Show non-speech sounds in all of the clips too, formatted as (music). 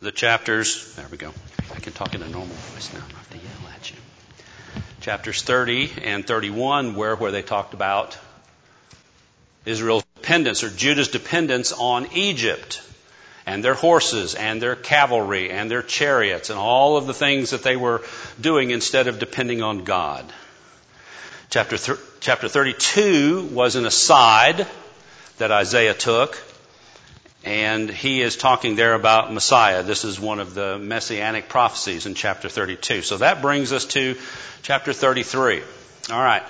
The chapters, there we go. I can talk in a normal voice now, not have to yell at you. Chapters 30 and 31 were where they talked about Israel's dependence or Judah's dependence on Egypt and their horses and their cavalry and their chariots and all of the things that they were doing instead of depending on God. Chapter, th- chapter 32 was an aside that Isaiah took and he is talking there about Messiah. This is one of the messianic prophecies in chapter 32. So that brings us to chapter 33. All right.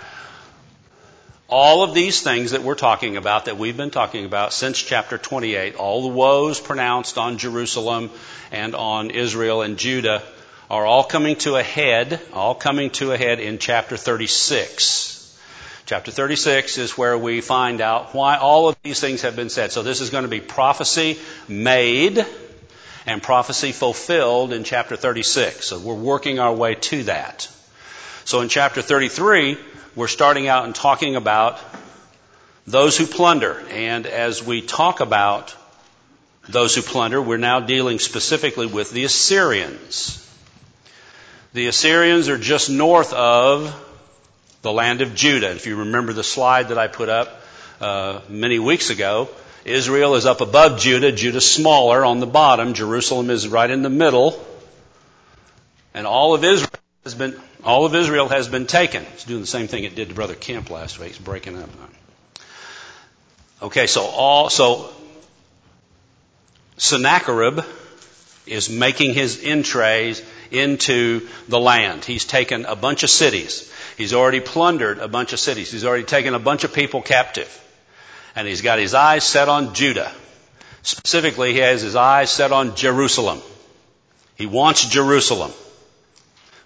All of these things that we're talking about, that we've been talking about since chapter 28, all the woes pronounced on Jerusalem and on Israel and Judah, are all coming to a head, all coming to a head in chapter 36. Chapter 36 is where we find out why all of these things have been said. So this is going to be prophecy made and prophecy fulfilled in chapter 36. So we're working our way to that. So in chapter 33, we're starting out and talking about those who plunder. And as we talk about those who plunder, we're now dealing specifically with the Assyrians. The Assyrians are just north of the land of Judah. If you remember the slide that I put up uh, many weeks ago, Israel is up above Judah. Judah's smaller on the bottom. Jerusalem is right in the middle. And all of Israel has been all of Israel has been taken. It's doing the same thing it did to Brother Kemp last week. It's breaking up. Okay, so all so Sennacherib is making his entrees into the land. He's taken a bunch of cities. He's already plundered a bunch of cities. He's already taken a bunch of people captive. And he's got his eyes set on Judah. Specifically, he has his eyes set on Jerusalem. He wants Jerusalem.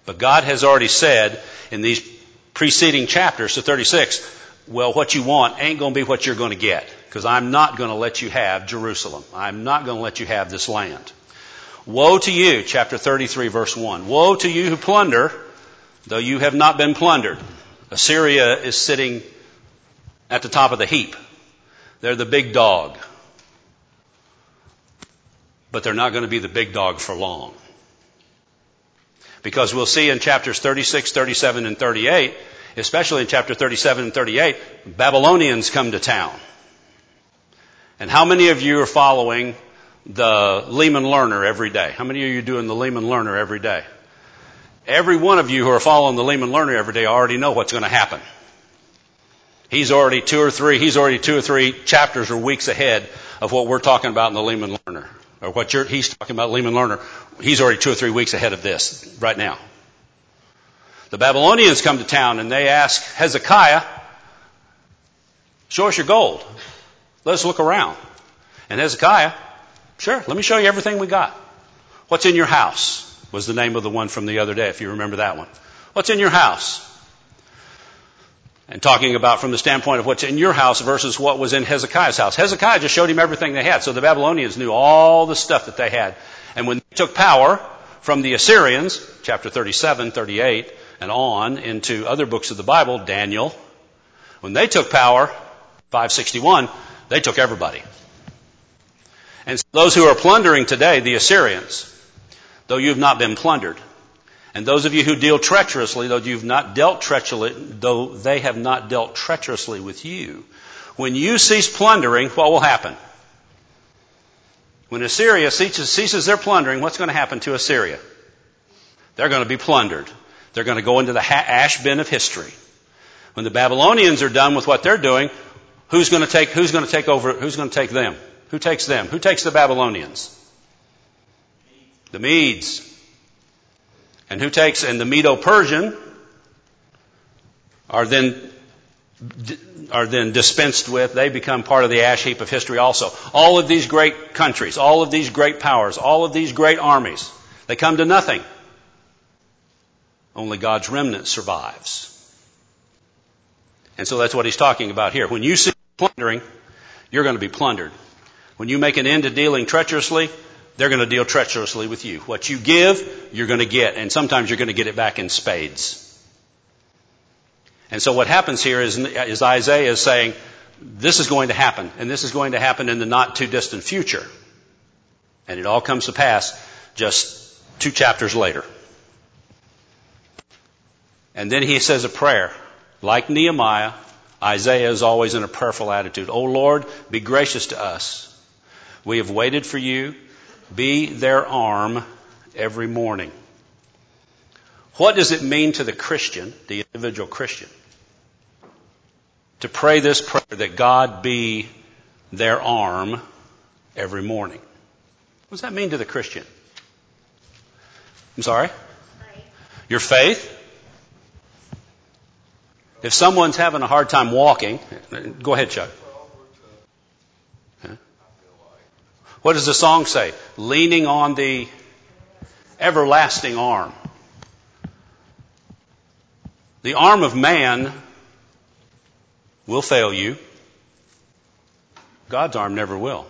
But God has already said in these preceding chapters to 36, well, what you want ain't going to be what you're going to get. Because I'm not going to let you have Jerusalem. I'm not going to let you have this land. Woe to you, chapter 33, verse 1. Woe to you who plunder, though you have not been plundered. Assyria is sitting at the top of the heap. They're the big dog. But they're not going to be the big dog for long. Because we'll see in chapters 36, 37, and 38, especially in chapter 37 and 38, Babylonians come to town. And how many of you are following the Lehman Learner every day? How many of you are doing the Lehman Learner every day? Every one of you who are following the Lehman Learner every day already know what's going to happen. He's already two or three, he's already two or three chapters or weeks ahead of what we're talking about in the Lehman Learner. Or what he's talking about, Lehman Learner. He's already two or three weeks ahead of this right now. The Babylonians come to town and they ask Hezekiah, show us your gold. Let us look around. And Hezekiah, sure, let me show you everything we got. What's in your house? Was the name of the one from the other day, if you remember that one. What's in your house? And talking about from the standpoint of what's in your house versus what was in Hezekiah's house. Hezekiah just showed him everything they had. So the Babylonians knew all the stuff that they had. And when they took power from the Assyrians, chapter 37, 38, and on into other books of the Bible, Daniel, when they took power, 561, they took everybody. And so those who are plundering today, the Assyrians, though you have not been plundered. And those of you who deal treacherously, though you've not dealt treacherously, though they have not dealt treacherously with you, when you cease plundering, what will happen? When Assyria ceases their plundering, what's going to happen to Assyria? They're going to be plundered. They're going to go into the ash bin of history. When the Babylonians are done with what they're doing, who's going to take, who's going to take over, who's going to take them? Who takes them? Who takes the Babylonians? The Medes. And who takes, and the Medo-Persian are then are then dispensed with. They become part of the ash heap of history also. All of these great countries, all of these great powers, all of these great armies, they come to nothing. Only God's remnant survives. And so that's what he's talking about here. When you see plundering, you're going to be plundered. When you make an end to dealing treacherously, they're going to deal treacherously with you. What you give, you're going to get, and sometimes you're going to get it back in spades. And so what happens here is, is Isaiah is saying, this is going to happen, and this is going to happen in the not too distant future. And it all comes to pass just two chapters later. And then he says a prayer. Like Nehemiah, Isaiah is always in a prayerful attitude. O Lord, be gracious to us. We have waited for you. Be their arm every morning. What does it mean to the Christian, the individual Christian, to pray this prayer that God be their arm every morning? What does that mean to the Christian? I'm sorry? Your faith? If someone's having a hard time walking, go ahead, Chuck. What does the song say? Leaning on the everlasting arm. The arm of man will fail you. God's arm never will.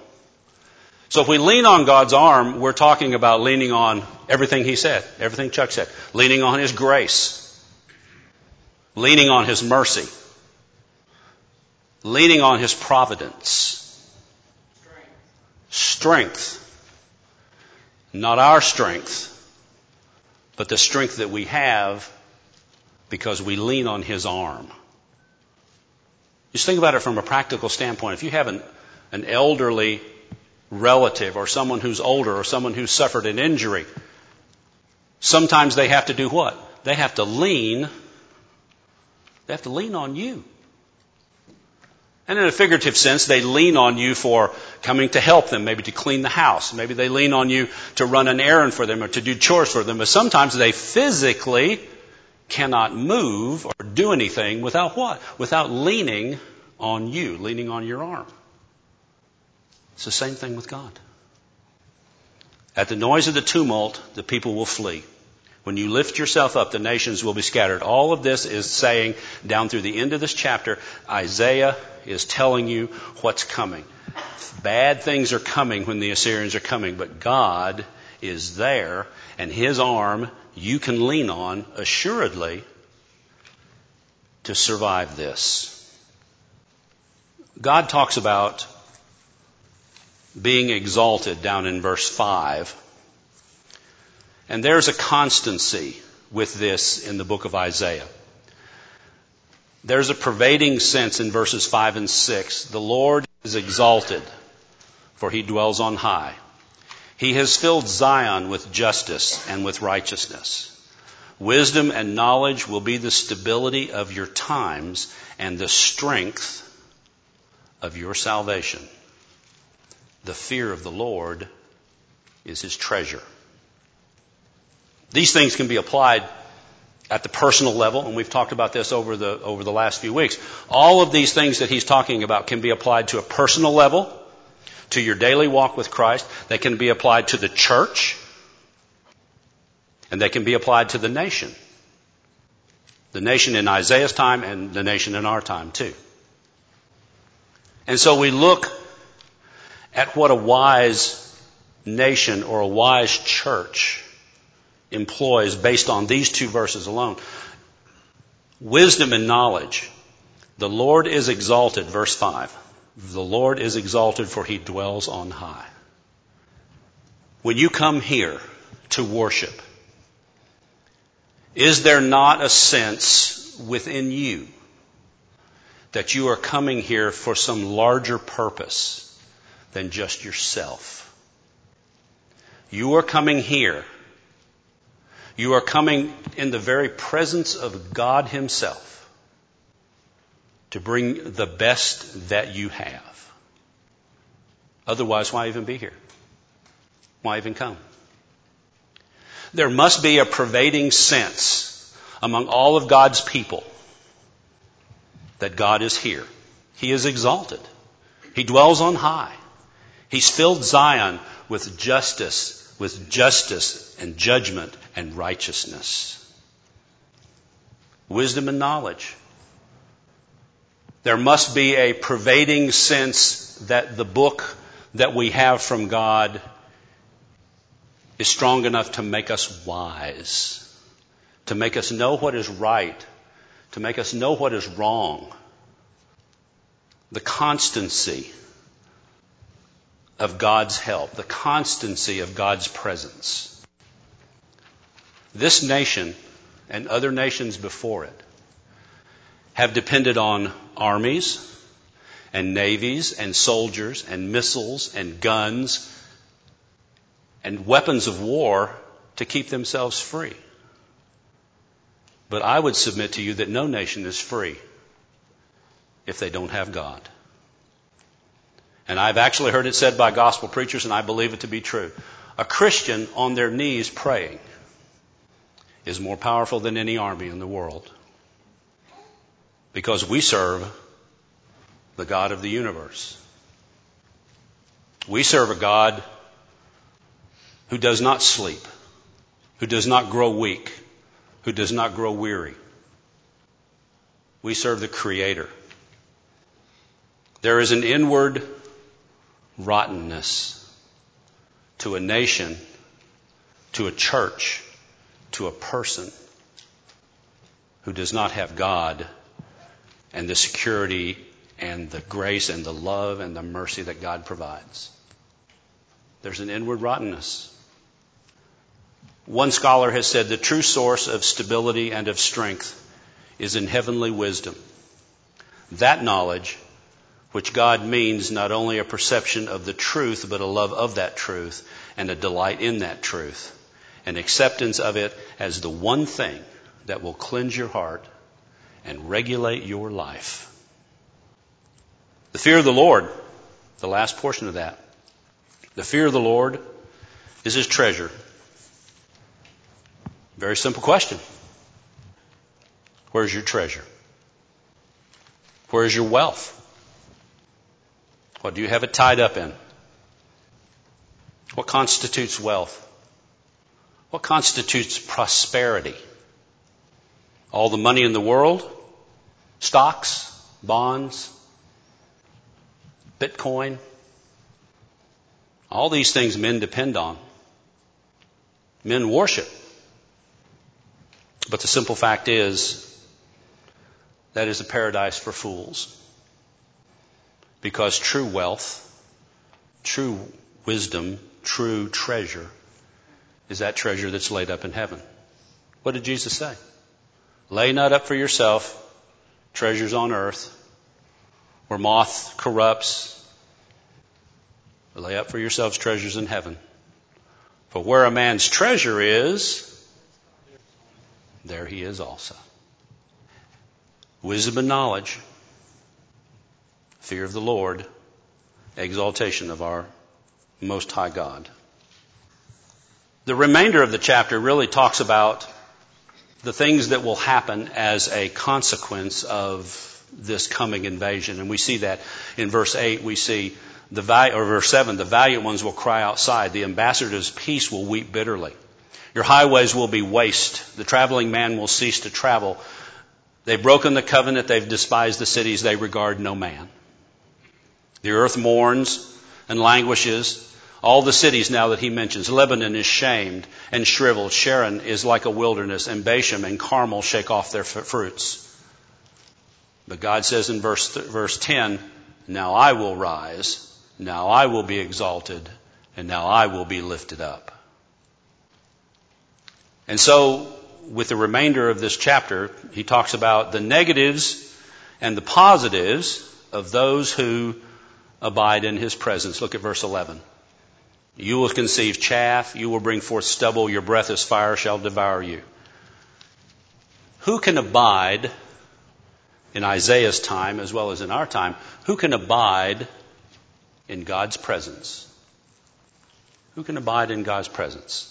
So if we lean on God's arm, we're talking about leaning on everything He said, everything Chuck said, leaning on His grace, leaning on His mercy, leaning on His providence. Strength. Not our strength, but the strength that we have because we lean on His arm. Just think about it from a practical standpoint. If you have an, an elderly relative or someone who's older or someone who's suffered an injury, sometimes they have to do what? They have to lean. They have to lean on you. And in a figurative sense, they lean on you for coming to help them, maybe to clean the house. Maybe they lean on you to run an errand for them or to do chores for them. But sometimes they physically cannot move or do anything without what? Without leaning on you, leaning on your arm. It's the same thing with God. At the noise of the tumult, the people will flee. When you lift yourself up, the nations will be scattered. All of this is saying, down through the end of this chapter, Isaiah is telling you what's coming. Bad things are coming when the Assyrians are coming, but God is there, and His arm you can lean on assuredly to survive this. God talks about being exalted down in verse 5. And there's a constancy with this in the book of Isaiah. There's a pervading sense in verses 5 and 6. The Lord is exalted, for he dwells on high. He has filled Zion with justice and with righteousness. Wisdom and knowledge will be the stability of your times and the strength of your salvation. The fear of the Lord is his treasure. These things can be applied at the personal level, and we've talked about this over the, over the last few weeks. All of these things that he's talking about can be applied to a personal level, to your daily walk with Christ. They can be applied to the church, and they can be applied to the nation. The nation in Isaiah's time and the nation in our time too. And so we look at what a wise nation or a wise church employs based on these two verses alone. Wisdom and knowledge. The Lord is exalted, verse 5. The Lord is exalted for he dwells on high. When you come here to worship, is there not a sense within you that you are coming here for some larger purpose than just yourself. You are coming here. You are coming in the very presence of God Himself to bring the best that you have. Otherwise, why even be here? Why even come? There must be a pervading sense among all of God's people that God is here. He is exalted. He dwells on high. He's filled Zion with justice, with justice and judgment and righteousness. Wisdom and knowledge. There must be a pervading sense that the book that we have from God is strong enough to make us wise, to make us know what is right, to make us know what is wrong. The constancy of God's help, the constancy of God's presence. This nation and other nations before it have depended on armies and navies and soldiers and missiles and guns and weapons of war to keep themselves free. But I would submit to you that no nation is free if they don't have God. And I've actually heard it said by gospel preachers, and I believe it to be true. A Christian on their knees praying is more powerful than any army in the world. Because we serve the God of the universe. We serve a God who does not sleep, who does not grow weak, who does not grow weary. We serve the Creator. There is an inward rottenness to a nation, to a church, to a person who does not have God and the security and the grace and the love and the mercy that God provides. There's an inward rottenness. One scholar has said the true source of stability and of strength is in heavenly wisdom. That knowledge which God means not only a perception of the truth, but a love of that truth and a delight in that truth, an acceptance of it as the one thing that will cleanse your heart and regulate your life. The fear of the Lord, the last portion of that. The fear of the Lord is his treasure. Very simple question. Where's your treasure? Where's your wealth? What do you have it tied up in? What constitutes wealth? What constitutes prosperity? All the money in the world? Stocks? Bonds? Bitcoin? All these things men depend on. Men worship. But the simple fact is, that is a paradise for fools. Because true wealth, true wisdom, true treasure is that treasure that's laid up in heaven. What did Jesus say? Lay not up for yourself treasures on earth where moth corrupts. Lay up for yourselves treasures in heaven. For where a man's treasure is, there he is also. Wisdom and knowledge fear of the Lord, exaltation of our Most High God. The remainder of the chapter really talks about the things that will happen as a consequence of this coming invasion. And we see that in verse 8, we see the value, or verse 7, the valiant ones will cry outside. The ambassadors of peace will weep bitterly. Your highways will be waste. The traveling man will cease to travel. They've broken the covenant. They've despised the cities. They regard no man. The earth mourns and languishes. All the cities now that he mentions. Lebanon is shamed and shriveled. Sharon is like a wilderness, and Bashan and Carmel shake off their fruits. But God says in verse, verse 10, Now I will rise, now I will be exalted, and now I will be lifted up. And so, with the remainder of this chapter, he talks about the negatives and the positives of those who abide in his presence. Look at verse 11. You will conceive chaff, you will bring forth stubble, your breath as fire shall devour you. Who can abide in Isaiah's time as well as in our time? Who can abide in God's presence? Who can abide in God's presence?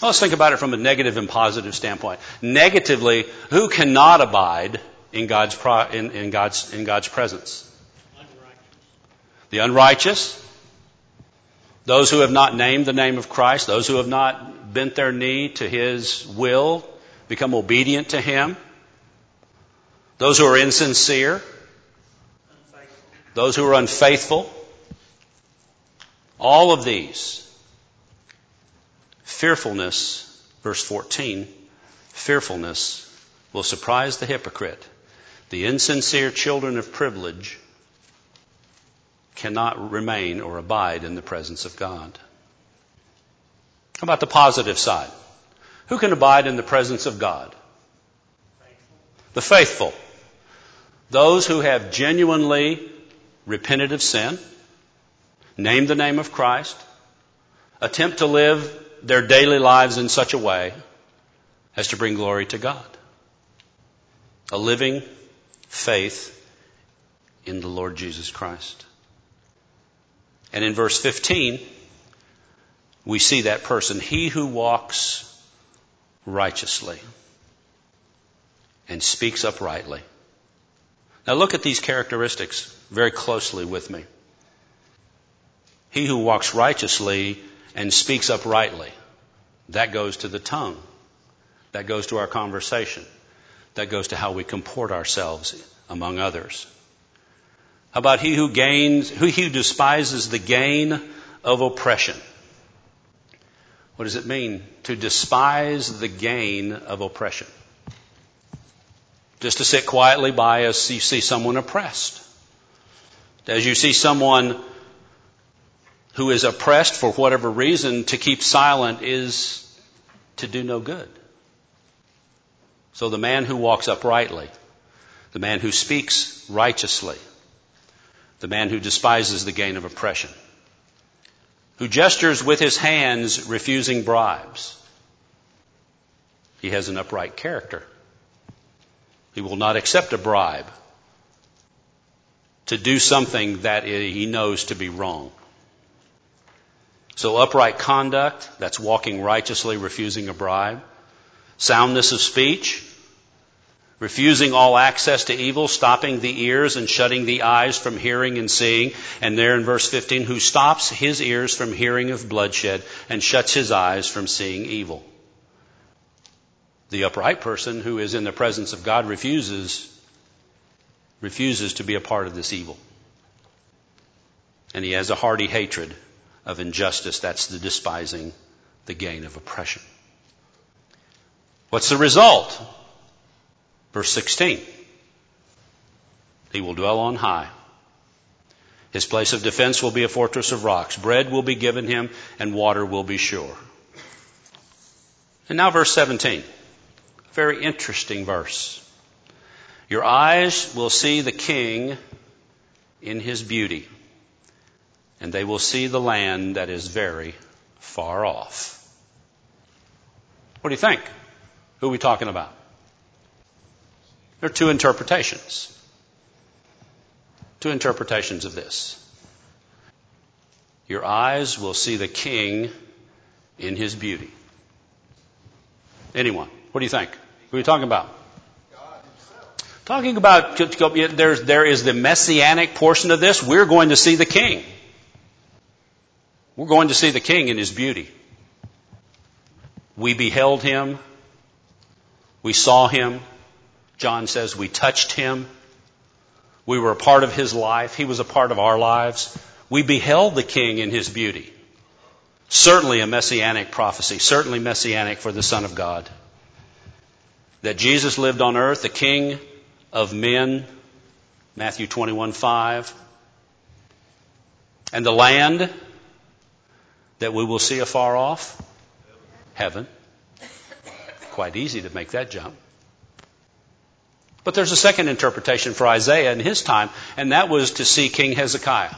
Well, let's think about it from a negative and positive standpoint. Negatively, who cannot abide in God's, in, in God's, in God's presence? The unrighteous, those who have not named the name of Christ, those who have not bent their knee to His will, become obedient to Him, those who are insincere, those who are unfaithful, all of these. Fearfulness, verse 14, fearfulness will surprise the hypocrite. The insincere children of privilege cannot remain or abide in the presence of God. How about the positive side? Who can abide in the presence of God? The faithful. Those who have genuinely repented of sin, named the name of Christ, attempt to live their daily lives in such a way as to bring glory to God. A living faith in the Lord Jesus Christ. And in verse 15, we see that person, he who walks righteously and speaks uprightly. Now look at these characteristics very closely with me. He who walks righteously and speaks uprightly. That goes to the tongue. That goes to our conversation. That goes to how we comport ourselves among others. About he who gains, who he who despises the gain of oppression? What does it mean to despise the gain of oppression? Just to sit quietly by as you see someone oppressed. As you see someone who is oppressed for whatever reason, to keep silent is to do no good. So the man who walks uprightly, the man who speaks righteously, the man who despises the gain of oppression, who gestures with his hands refusing bribes. He has an upright character. He will not accept a bribe to do something that he knows to be wrong. So upright conduct, that's walking righteously, refusing a bribe. Soundness of speech, refusing all access to evil, stopping the ears and shutting the eyes from hearing and seeing. And there in verse 15, who stops his ears from hearing of bloodshed and shuts his eyes from seeing evil. The upright person who is in the presence of God refuses, refuses to be a part of this evil. And he has a hearty hatred of injustice. That's the despising the gain of oppression. What's the result? Verse 16. He will dwell on high. His place of defense will be a fortress of rocks. Bread will be given him and water will be sure. And now verse 17. Very interesting verse. Your eyes will see the king in his beauty, and they will see the land that is very far off. What do you think? Who are we talking about? There are two interpretations. Two interpretations of this. Your eyes will see the king in his beauty. Anyone? What do you think? Who are you talking about? Talking about, there's, there is the messianic portion of this. We're going to see the king. We're going to see the king in his beauty. We beheld him. We saw him. John says we touched him. We were a part of his life. He was a part of our lives. We beheld the king in his beauty. Certainly a messianic prophecy, certainly messianic for the Son of God. That Jesus lived on earth, the king of men, Matthew 21 5. And the land that we will see afar off, heaven. Quite easy to make that jump. But there's a second interpretation for Isaiah in his time, and that was to see King Hezekiah.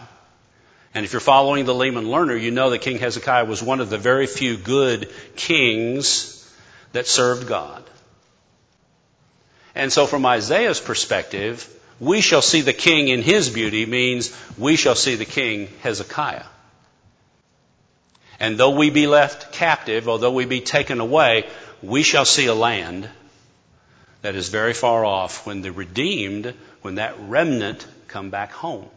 And if you're following the Leman Learner, you know that King Hezekiah was one of the very few good kings that served God. And so from Isaiah's perspective, we shall see the king in his beauty means we shall see the king Hezekiah. And though we be left captive, although we be taken away, we shall see a land that is very far off when the redeemed, when that remnant come back home.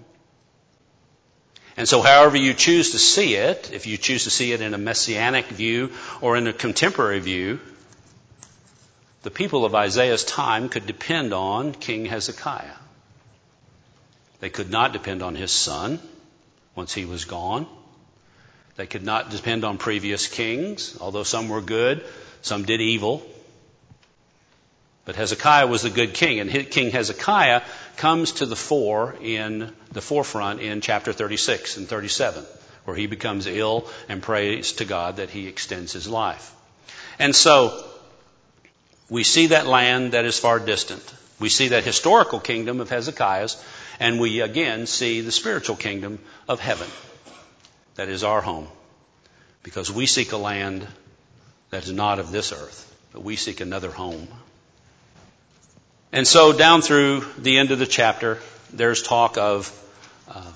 And so however you choose to see it, if you choose to see it in a messianic view or in a contemporary view, the people of Isaiah's time could depend on King Hezekiah. They could not depend on his son once he was gone. They could not depend on previous kings, although some were good, some did evil. But Hezekiah was the good king, and King Hezekiah comes to the fore in the forefront in chapter 36 and 37, where he becomes ill and prays to God that he extends his life. And so, we see that land that is far distant. We see that historical kingdom of Hezekiah's, and we again see the spiritual kingdom of heaven. That is our home. Because we seek a land that is not of this earth, but we seek another home. And so down through the end of the chapter, there's talk of uh,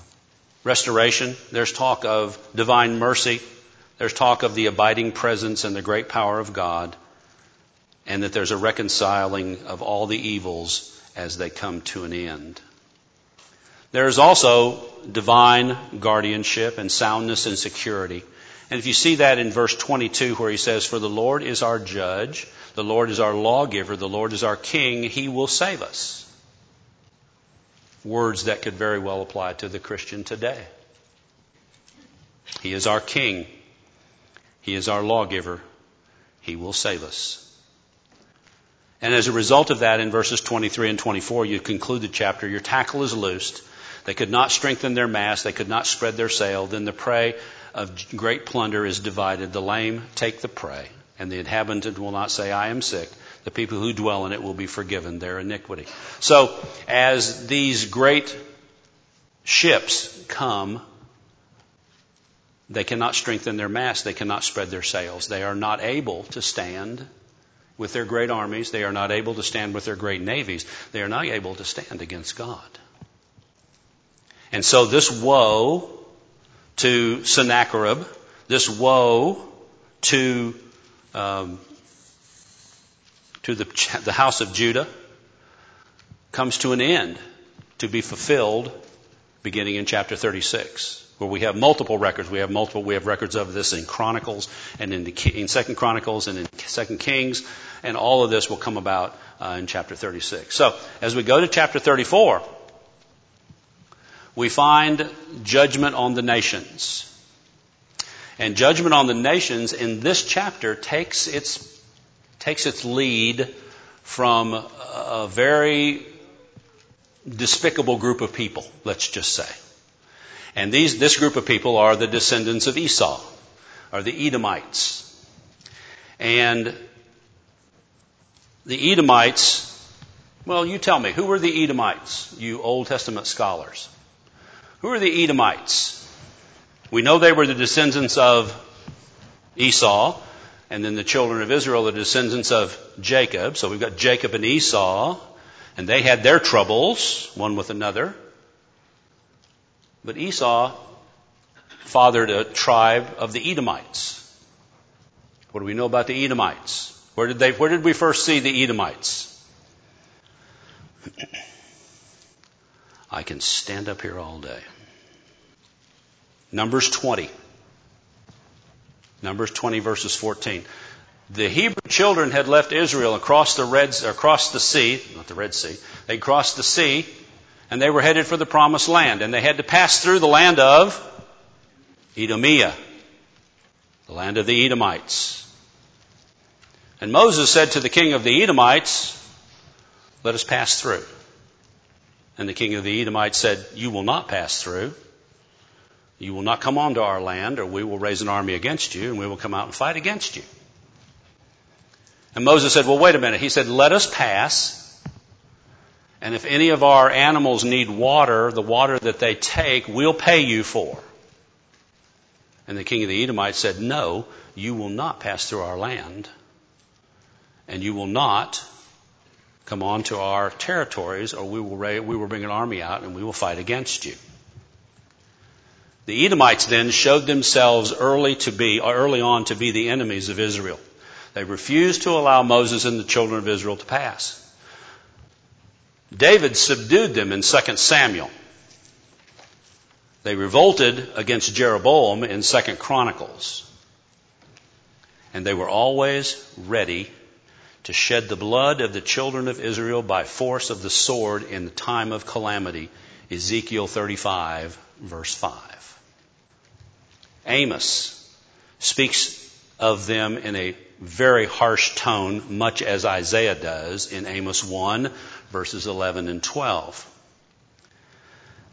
restoration. There's talk of divine mercy. There's talk of the abiding presence and the great power of God. And that there's a reconciling of all the evils as they come to an end. There is also divine guardianship and soundness and security. And if you see that in verse 22 where he says, For the Lord is our judge, the Lord is our lawgiver, the Lord is our king, he will save us. Words that could very well apply to the Christian today. He is our king. He is our lawgiver. He will save us. And as a result of that, in verses 23 and 24, you conclude the chapter, your tackle is loosed. They could not strengthen their mast. They could not spread their sail. Then the prey of great plunder is divided. The lame take the prey, and the inhabitant will not say, I am sick. The people who dwell in it will be forgiven their iniquity. So, as these great ships come, they cannot strengthen their mast. They cannot spread their sails. They are not able to stand with their great armies. They are not able to stand with their great navies. They are not able to stand against God. And so this woe to Sennacherib, this woe to um, to the, (laughs) the house of Judah comes to an end to be fulfilled beginning in chapter 36 where we have multiple records. We have multiple we have records of this in chronicles and in, the, in second chronicles and in second kings and all of this will come about uh, in chapter 36 so as we go to chapter 34 we find judgment on the nations. And judgment on the nations in this chapter takes its, takes its lead from a very despicable group of people, let's just say. And these, this group of people are the descendants of Esau, are the Edomites. And the Edomites, well, you tell me, who were the Edomites, you Old Testament scholars? Who are the Edomites? We know they were the descendants of Esau, and then the children of Israel, the descendants of Jacob. So we've got Jacob and Esau, and they had their troubles, one with another. But Esau fathered a tribe of the Edomites. What do we know about the Edomites? Where did they, where did we first see the Edomites? I can stand up here all day. Numbers 20. Numbers 20 verses 14. The Hebrew children had left Israel across the Red, across the sea, not the Red Sea. They crossed the sea and they were headed for the promised land and they had to pass through the land of Edomia, the land of the Edomites. And Moses said to the king of the Edomites, let us pass through. And the king of the Edomites said, you will not pass through. You will not come onto our land, or we will raise an army against you, and we will come out and fight against you. And Moses said, Well, wait a minute. He said, Let us pass. And if any of our animals need water, the water that they take, we'll pay you for. And the king of the Edomites said, No, you will not pass through our land, and you will not come onto our territories, or we will, we will bring an army out and we will fight against you. The Edomites then showed themselves early to be, early on to be the enemies of Israel. They refused to allow Moses and the children of Israel to pass. David subdued them in 2 Samuel. They revolted against Jeroboam in 2 Chronicles. And they were always ready to shed the blood of the children of Israel by force of the sword in the time of calamity. Ezekiel 35 verse 5. Amos speaks of them in a very harsh tone, much as Isaiah does in Amos 1, verses 11 and 12.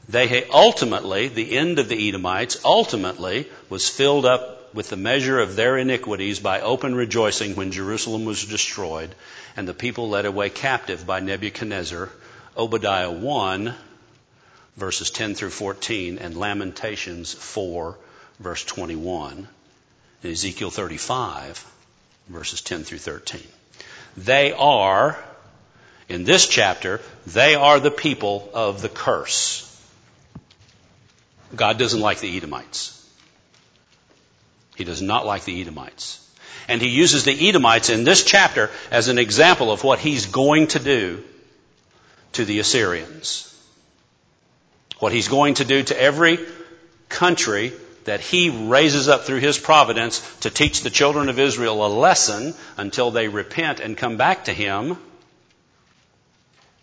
They ultimately, the end of the Edomites, ultimately was filled up with the measure of their iniquities by open rejoicing when Jerusalem was destroyed and the people led away captive by Nebuchadnezzar. Obadiah 1, verses 10 through 14, and Lamentations 4, verse 21, and Ezekiel 35, verses 10 through 13. They are, in this chapter, they are the people of the curse. God doesn't like the Edomites. He does not like the Edomites. And he uses the Edomites in this chapter as an example of what he's going to do to the Assyrians. What he's going to do to every country that he raises up through his providence to teach the children of Israel a lesson until they repent and come back to him.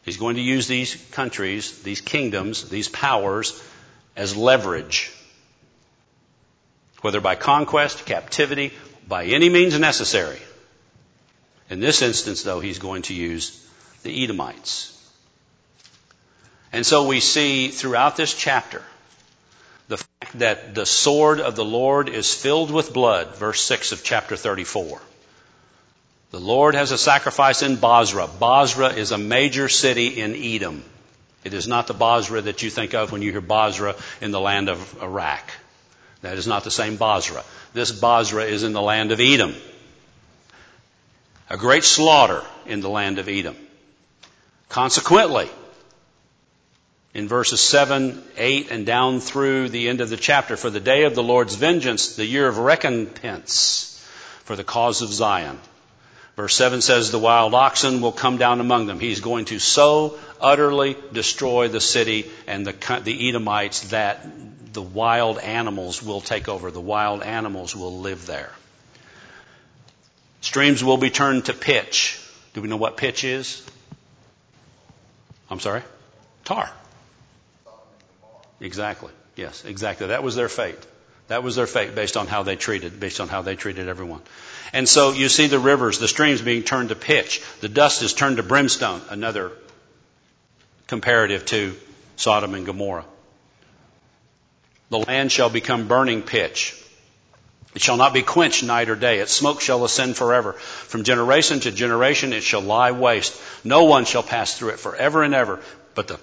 He's going to use these countries, these kingdoms, these powers as leverage. Whether by conquest, captivity, by any means necessary. In this instance, though, he's going to use the Edomites. And so we see throughout this chapter the fact that the sword of the Lord is filled with blood, verse 6 of chapter 34. The Lord has a sacrifice in Bozrah. Bozrah is a major city in Edom. It is not the Bozrah that you think of when you hear Bozrah in the land of Iraq. That is not the same Bozrah. This Bozrah is in the land of Edom. A great slaughter in the land of Edom. Consequently, in verses 7, 8, and down through the end of the chapter, for the day of the Lord's vengeance, the year of recompense for the cause of Zion. Verse 7 says, The wild oxen will come down among them. He's going to so utterly destroy the city and the, the Edomites that the wild animals will take over. The wild animals will live there. Streams will be turned to pitch. Do we know what pitch is? I'm sorry? Tar. Exactly. Yes, exactly. That was their fate. That was their fate based on how they treated, based on how they treated everyone. And so you see the rivers, the streams being turned to pitch. The dust is turned to brimstone, another comparative to Sodom and Gomorrah. The land shall become burning pitch. It shall not be quenched night or day. Its smoke shall ascend forever. From generation to generation it shall lie waste. No one shall pass through it forever and ever. But the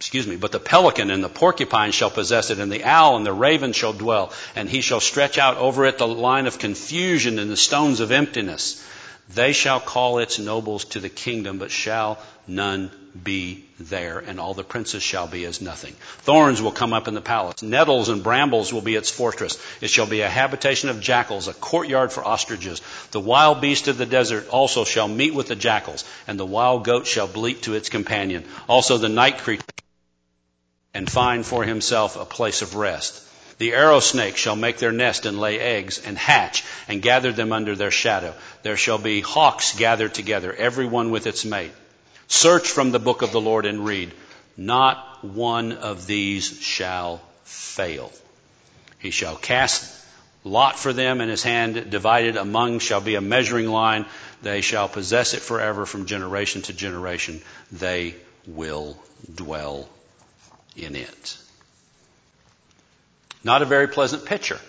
excuse me, but the pelican and the porcupine shall possess it, and the owl and the raven shall dwell, and he shall stretch out over it the line of confusion and the stones of emptiness. They shall call its nobles to the kingdom, but shall none be there, and all the princes shall be as nothing. Thorns will come up in the palace. Nettles and brambles will be its fortress. It shall be a habitation of jackals, a courtyard for ostriches. The wild beast of the desert also shall meet with the jackals, and the wild goat shall bleat to its companion. Also the night creature and find for himself a place of rest. The arrow snake shall make their nest and lay eggs and hatch and gather them under their shadow. There shall be hawks gathered together, every one with its mate. Search from the book of the Lord and read. Not one of these shall fail. He shall cast lot for them, and his hand divided among shall be a measuring line. They shall possess it forever from generation to generation. They will dwell in it. Not a very pleasant picture.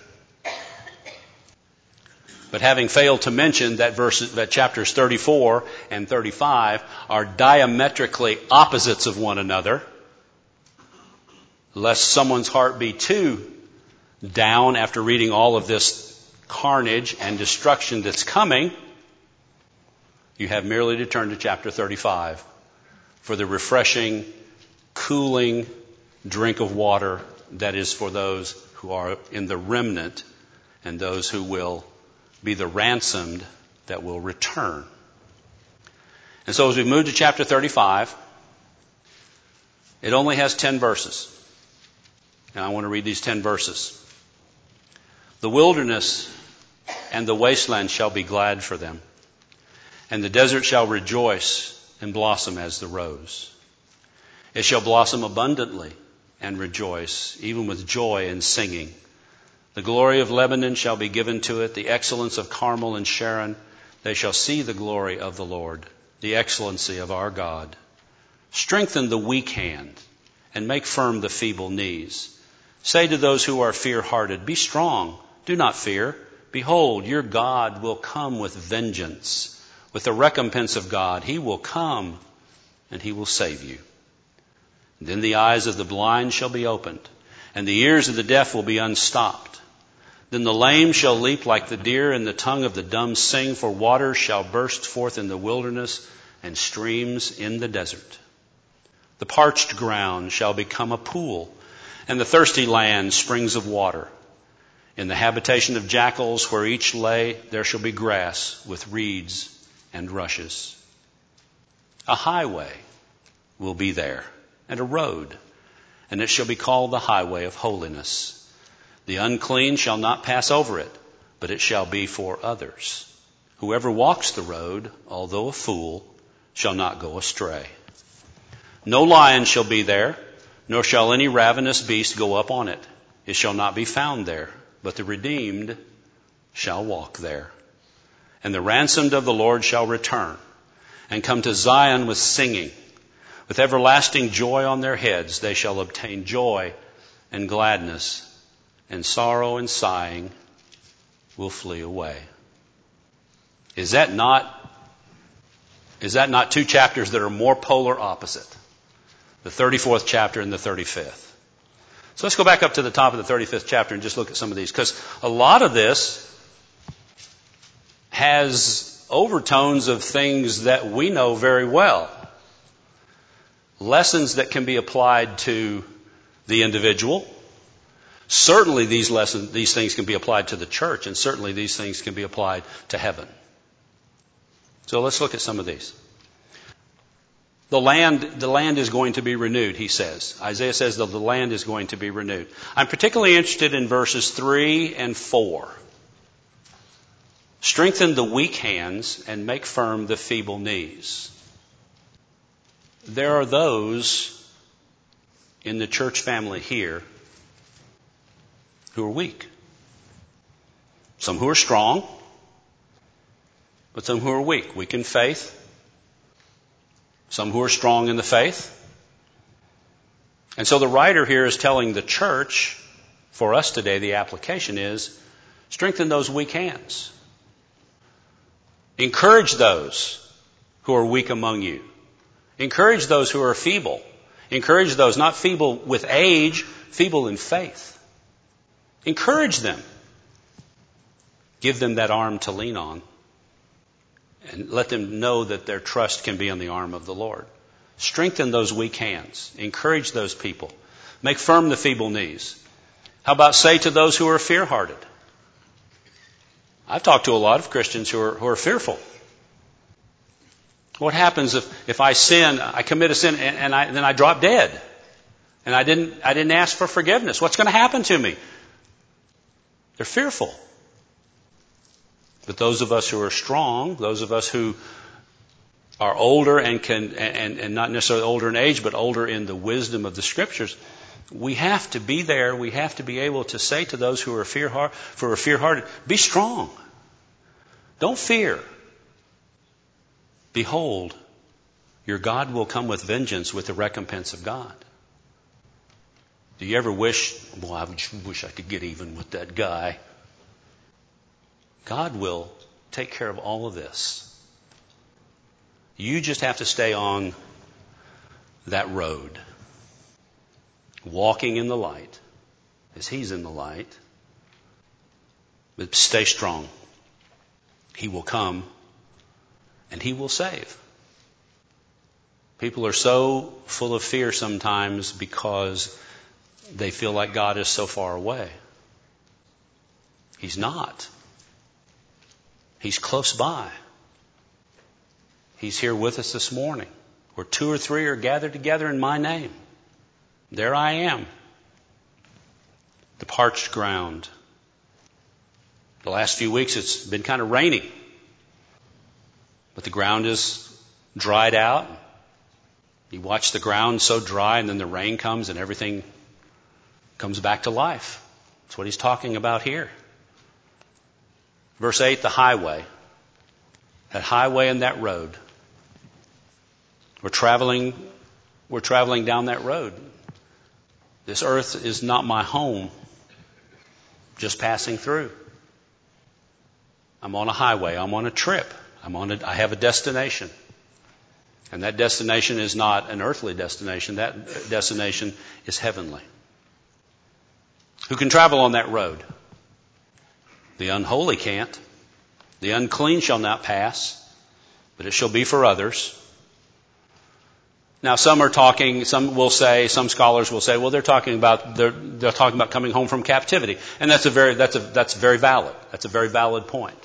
But having failed to mention that verses, that chapters 34 and 35 are diametrically opposites of one another, lest someone's heart be too down after reading all of this carnage and destruction that's coming, you have merely to turn to chapter 35 for the refreshing, cooling, drink of water that is for those who are in the remnant and those who will be the ransomed that will return. And so as we move to chapter 35, it only has 10 verses. And I want to read these 10 verses. The wilderness and the wasteland shall be glad for them, and the desert shall rejoice and blossom as the rose. It shall blossom abundantly and rejoice, even with joy and singing. The glory of Lebanon shall be given to it, the excellence of Carmel and Sharon. They shall see the glory of the Lord, the excellency of our God. Strengthen the weak hand and make firm the feeble knees. Say to those who are fear hearted, Be strong Do not fear. Behold, your God will come with vengeance, with the recompense of God. He will come and he will save you. Then the eyes of the blind shall be opened, and the ears of the deaf will be unstopped. Then the lame shall leap like the deer, and the tongue of the dumb sing, for waters shall burst forth in the wilderness and streams in the desert. The parched ground shall become a pool, and the thirsty land springs of water. In the habitation of jackals, where each lay, there shall be grass with reeds and rushes. A highway will be there, and a road, and it shall be called the highway of holiness. The unclean shall not pass over it, but it shall be for others. Whoever walks the road, although a fool, shall not go astray. No lion shall be there, nor shall any ravenous beast go up on it. It shall not be found there but the redeemed shall walk there. And the ransomed of the Lord shall return and come to Zion with singing. With everlasting joy on their heads, they shall obtain joy and gladness, and sorrow and sighing will flee away. Is that not, is that not two chapters that are more polar opposite? The 34th chapter and the 35th. So let's go back up to the top of the 35th chapter and just look at some of these, because a lot of this has overtones of things that we know very well. Lessons that can be applied to the individual. Certainly these lessons, these things can be applied to the church, and certainly these things can be applied to heaven. So let's look at some of these. The land, the land is going to be renewed, he says. Isaiah says that the land is going to be renewed. I'm particularly interested in verses 3 and 4. Strengthen the weak hands and make firm the feeble knees. There are those in the church family here who are weak. Some who are strong, but some who are weak. Weak in faith, some who are strong in the faith. And so the writer here is telling the church, for us today, the application is strengthen those weak hands. Encourage those who are weak among you. Encourage those who are feeble. Encourage those not feeble with age, feeble in faith. Encourage them. Give them that arm to lean on and let them know that their trust can be on the arm of the Lord. Strengthen those weak hands. Encourage those people. Make firm the feeble knees. How about say to those who are fear hearted? I've talked to a lot of Christians who are, who are fearful. What happens if, if I sin, I commit a sin, and, and I, then I drop dead? And I didn't, I didn't ask for forgiveness. What's going to happen to me? They're fearful. But those of us who are strong, those of us who are older and can, and, and not necessarily older in age, but older in the wisdom of the scriptures, we have to be there. We have to be able to say to those who are fear who fear hearted, be strong. Don't fear. Behold, your God will come with vengeance with the recompense of God. Do you ever wish, well, I wish I could get even with that guy? God will take care of all of this. You just have to stay on that road, walking in the light as He's in the light. But stay strong. He will come and He will save. People are so full of fear sometimes because they feel like God is so far away. He's not. He's close by. He's here with us this morning. Where two or three are gathered together in my name. There I am. The parched ground. The last few weeks it's been kind of rainy. But the ground is dried out. You watch the ground so dry and then the rain comes and everything comes back to life. That's what he's talking about here. Verse 8, the highway. That highway and that road. We're traveling, we're traveling down that road. This earth is not my home. just passing through. I'm on a highway. I'm on a trip. I'm on a, I have a destination. And that destination is not an earthly destination. That destination is heavenly. Who can travel on that road? The unholy can't. The unclean shall not pass, but it shall be for others. Now, some are talking, some will say, some scholars will say, well, they're talking about, they're, they're talking about coming home from captivity. And that's a very, that's a, that's very valid. That's a very valid point.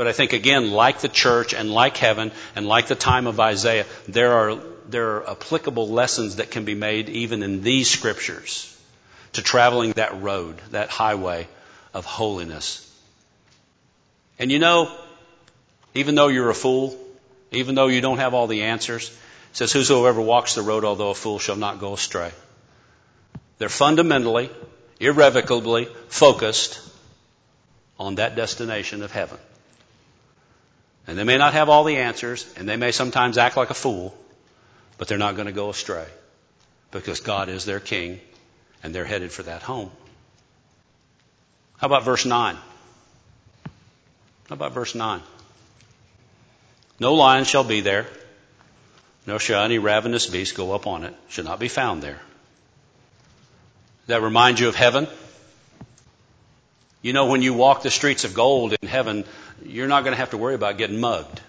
But I think again, like the church and like heaven and like the time of Isaiah, there are, there are applicable lessons that can be made even in these scriptures to traveling that road, that highway of holiness. And you know, even though you're a fool, even though you don't have all the answers, says, Whosoever walks the road, although a fool, shall not go astray. They're fundamentally, irrevocably focused on that destination of heaven. And they may not have all the answers, and they may sometimes act like a fool, but they're not going to go astray because God is their king and they're headed for that home. How about verse 9? How about verse 9? No lion shall be there, nor shall any ravenous beast go up on it, shall not be found there. That reminds you of heaven? You know, when you walk the streets of gold in heaven, you're not going to have to worry about getting mugged.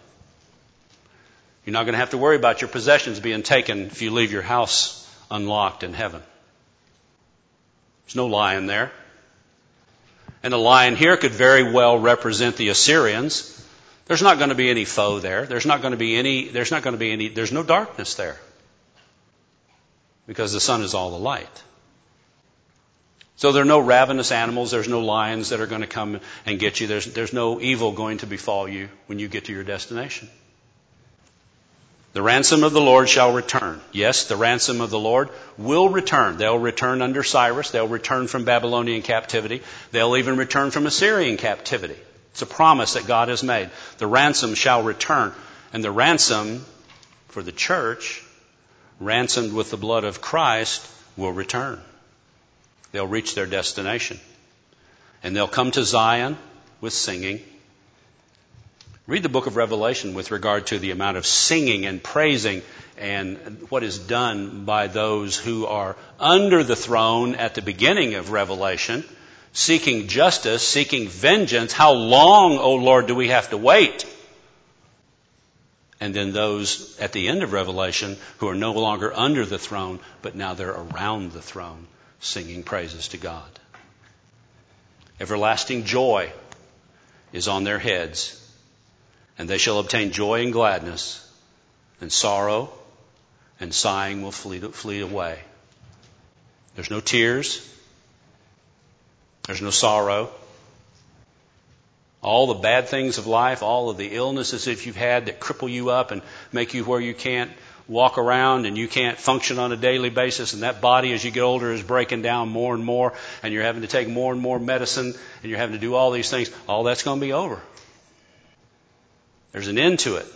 You're not going to have to worry about your possessions being taken if you leave your house unlocked in heaven. There's no lion there. And the lion here could very well represent the Assyrians there's not going to be any foe there. There's not going to be any, there's not going to be any, there's no darkness there. Because the sun is all the light. So there are no ravenous animals. There's no lions that are going to come and get you. There's, there's no evil going to befall you when you get to your destination. The ransom of the Lord shall return. Yes, the ransom of the Lord will return. They'll return under Cyrus. They'll return from Babylonian captivity. They'll even return from Assyrian captivity. It's a promise that God has made. The ransom shall return. And the ransom for the church, ransomed with the blood of Christ, will return. They'll reach their destination. And they'll come to Zion with singing. Read the book of Revelation with regard to the amount of singing and praising and what is done by those who are under the throne at the beginning of Revelation seeking justice, seeking vengeance. How long, O Lord, do we have to wait? And then those at the end of Revelation who are no longer under the throne, but now they're around the throne singing praises to God. Everlasting joy is on their heads, and they shall obtain joy and gladness, and sorrow and sighing will flee, flee away. There's no tears, there's no sorrow. All the bad things of life, all of the illnesses that you've had that cripple you up and make you where you can't walk around and you can't function on a daily basis and that body as you get older is breaking down more and more and you're having to take more and more medicine and you're having to do all these things, all that's going to be over. There's an end to it.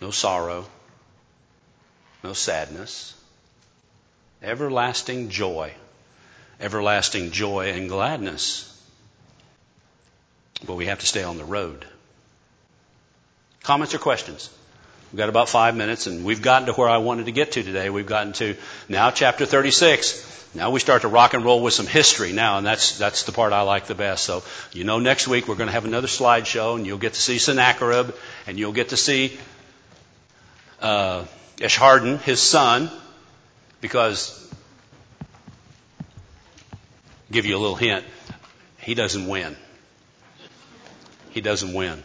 No sorrow, no sadness, everlasting joy everlasting joy and gladness. But we have to stay on the road. Comments or questions? We've got about five minutes and we've gotten to where I wanted to get to today. We've gotten to now chapter 36. Now we start to rock and roll with some history now, and that's, that's the part I like the best. So, you know, next week we're going to have another slideshow, and you'll get to see Sennacherib, and you'll get to see uh, Esarhaddon, his son, because give you a little hint. He doesn't win. He doesn't win.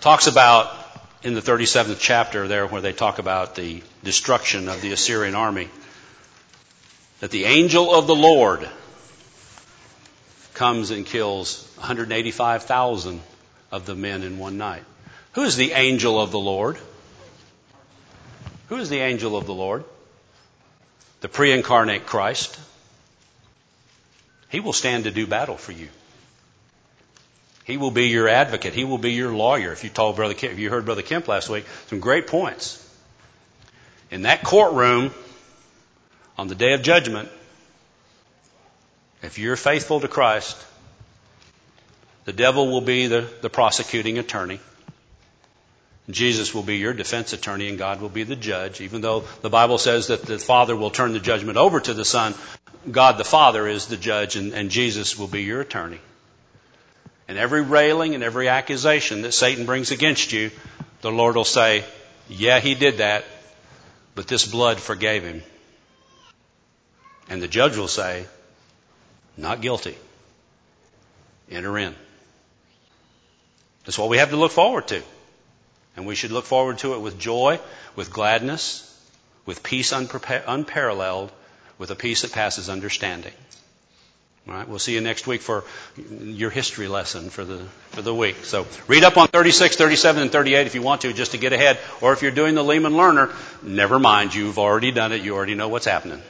Talks about in the 37th chapter there where they talk about the destruction of the Assyrian army that the angel of the Lord comes and kills 185,000 of the men in one night. Who is the angel of the Lord? Who is the angel of the Lord? The pre incarnate Christ. He will stand to do battle for you. He will be your advocate. He will be your lawyer. If you told Brother Kemp, if you heard Brother Kemp last week, some great points. In that courtroom, on the day of judgment, If you're faithful to Christ, the devil will be the, the prosecuting attorney. Jesus will be your defense attorney and God will be the judge. Even though the Bible says that the Father will turn the judgment over to the Son, God the Father is the judge and, and Jesus will be your attorney. And every railing and every accusation that Satan brings against you, the Lord will say, yeah, he did that, but this blood forgave him. And the judge will say, not guilty. Enter in. That's what we have to look forward to. And we should look forward to it with joy, with gladness, with peace unparalleled, with a peace that passes understanding. All right, we'll see you next week for your history lesson for the, for the week. So read up on 36, 37, and 38 if you want to, just to get ahead. Or if you're doing the Lehman Learner, never mind, you've already done it, you already know what's happening.